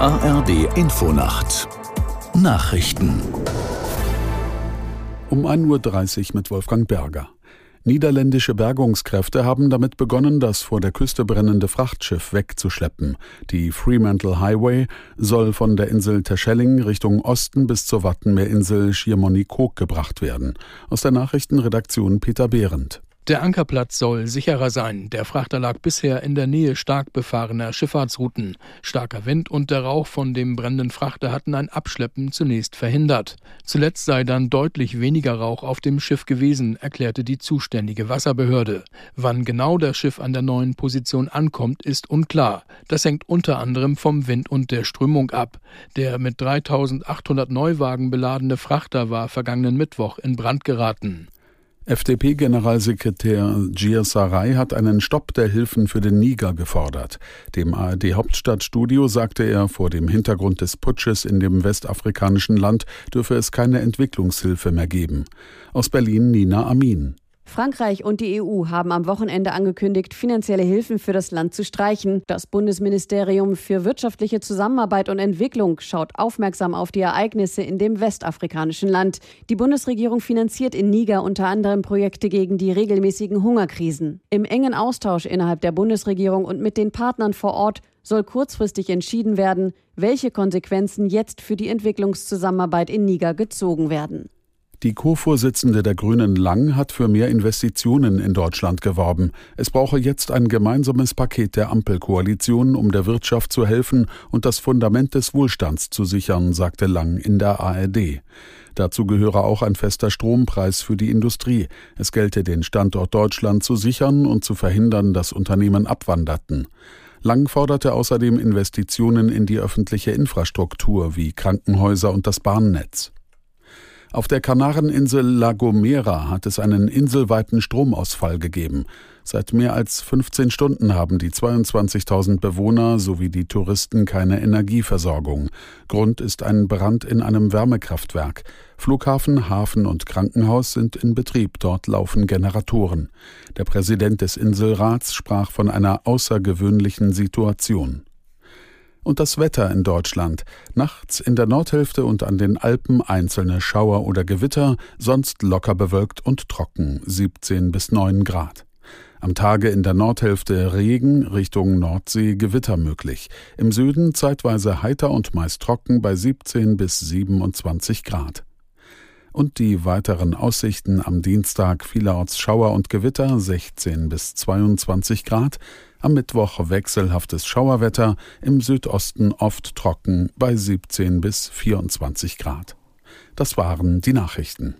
ARD Infonacht Nachrichten um 1.30 Uhr mit Wolfgang Berger. Niederländische Bergungskräfte haben damit begonnen, das vor der Küste brennende Frachtschiff wegzuschleppen. Die Fremantle Highway soll von der Insel Terschelling Richtung Osten bis zur Wattenmeerinsel Schiermonnikoog gebracht werden. Aus der Nachrichtenredaktion Peter Behrendt. Der Ankerplatz soll sicherer sein. Der Frachter lag bisher in der Nähe stark befahrener Schifffahrtsrouten. Starker Wind und der Rauch von dem brennenden Frachter hatten ein Abschleppen zunächst verhindert. Zuletzt sei dann deutlich weniger Rauch auf dem Schiff gewesen, erklärte die zuständige Wasserbehörde. Wann genau das Schiff an der neuen Position ankommt, ist unklar. Das hängt unter anderem vom Wind und der Strömung ab. Der mit 3800 Neuwagen beladene Frachter war vergangenen Mittwoch in Brand geraten. FDP-Generalsekretär Gir Sarai hat einen Stopp der Hilfen für den Niger gefordert. Dem ARD-Hauptstadtstudio sagte er, vor dem Hintergrund des Putsches in dem westafrikanischen Land dürfe es keine Entwicklungshilfe mehr geben. Aus Berlin Nina Amin. Frankreich und die EU haben am Wochenende angekündigt, finanzielle Hilfen für das Land zu streichen. Das Bundesministerium für wirtschaftliche Zusammenarbeit und Entwicklung schaut aufmerksam auf die Ereignisse in dem westafrikanischen Land. Die Bundesregierung finanziert in Niger unter anderem Projekte gegen die regelmäßigen Hungerkrisen. Im engen Austausch innerhalb der Bundesregierung und mit den Partnern vor Ort soll kurzfristig entschieden werden, welche Konsequenzen jetzt für die Entwicklungszusammenarbeit in Niger gezogen werden. Die Co-Vorsitzende der Grünen Lang hat für mehr Investitionen in Deutschland geworben. Es brauche jetzt ein gemeinsames Paket der Ampelkoalition, um der Wirtschaft zu helfen und das Fundament des Wohlstands zu sichern, sagte Lang in der ARD. Dazu gehöre auch ein fester Strompreis für die Industrie. Es gelte den Standort Deutschland zu sichern und zu verhindern, dass Unternehmen abwanderten. Lang forderte außerdem Investitionen in die öffentliche Infrastruktur wie Krankenhäuser und das Bahnnetz. Auf der Kanareninsel La Gomera hat es einen inselweiten Stromausfall gegeben. Seit mehr als 15 Stunden haben die 22.000 Bewohner sowie die Touristen keine Energieversorgung. Grund ist ein Brand in einem Wärmekraftwerk. Flughafen, Hafen und Krankenhaus sind in Betrieb. Dort laufen Generatoren. Der Präsident des Inselrats sprach von einer außergewöhnlichen Situation. Und das Wetter in Deutschland. Nachts in der Nordhälfte und an den Alpen einzelne Schauer oder Gewitter, sonst locker bewölkt und trocken, 17 bis 9 Grad. Am Tage in der Nordhälfte Regen, Richtung Nordsee Gewitter möglich. Im Süden zeitweise heiter und meist trocken bei 17 bis 27 Grad. Und die weiteren Aussichten am Dienstag vielerorts Schauer und Gewitter 16 bis 22 Grad, am Mittwoch wechselhaftes Schauerwetter, im Südosten oft trocken bei 17 bis 24 Grad. Das waren die Nachrichten.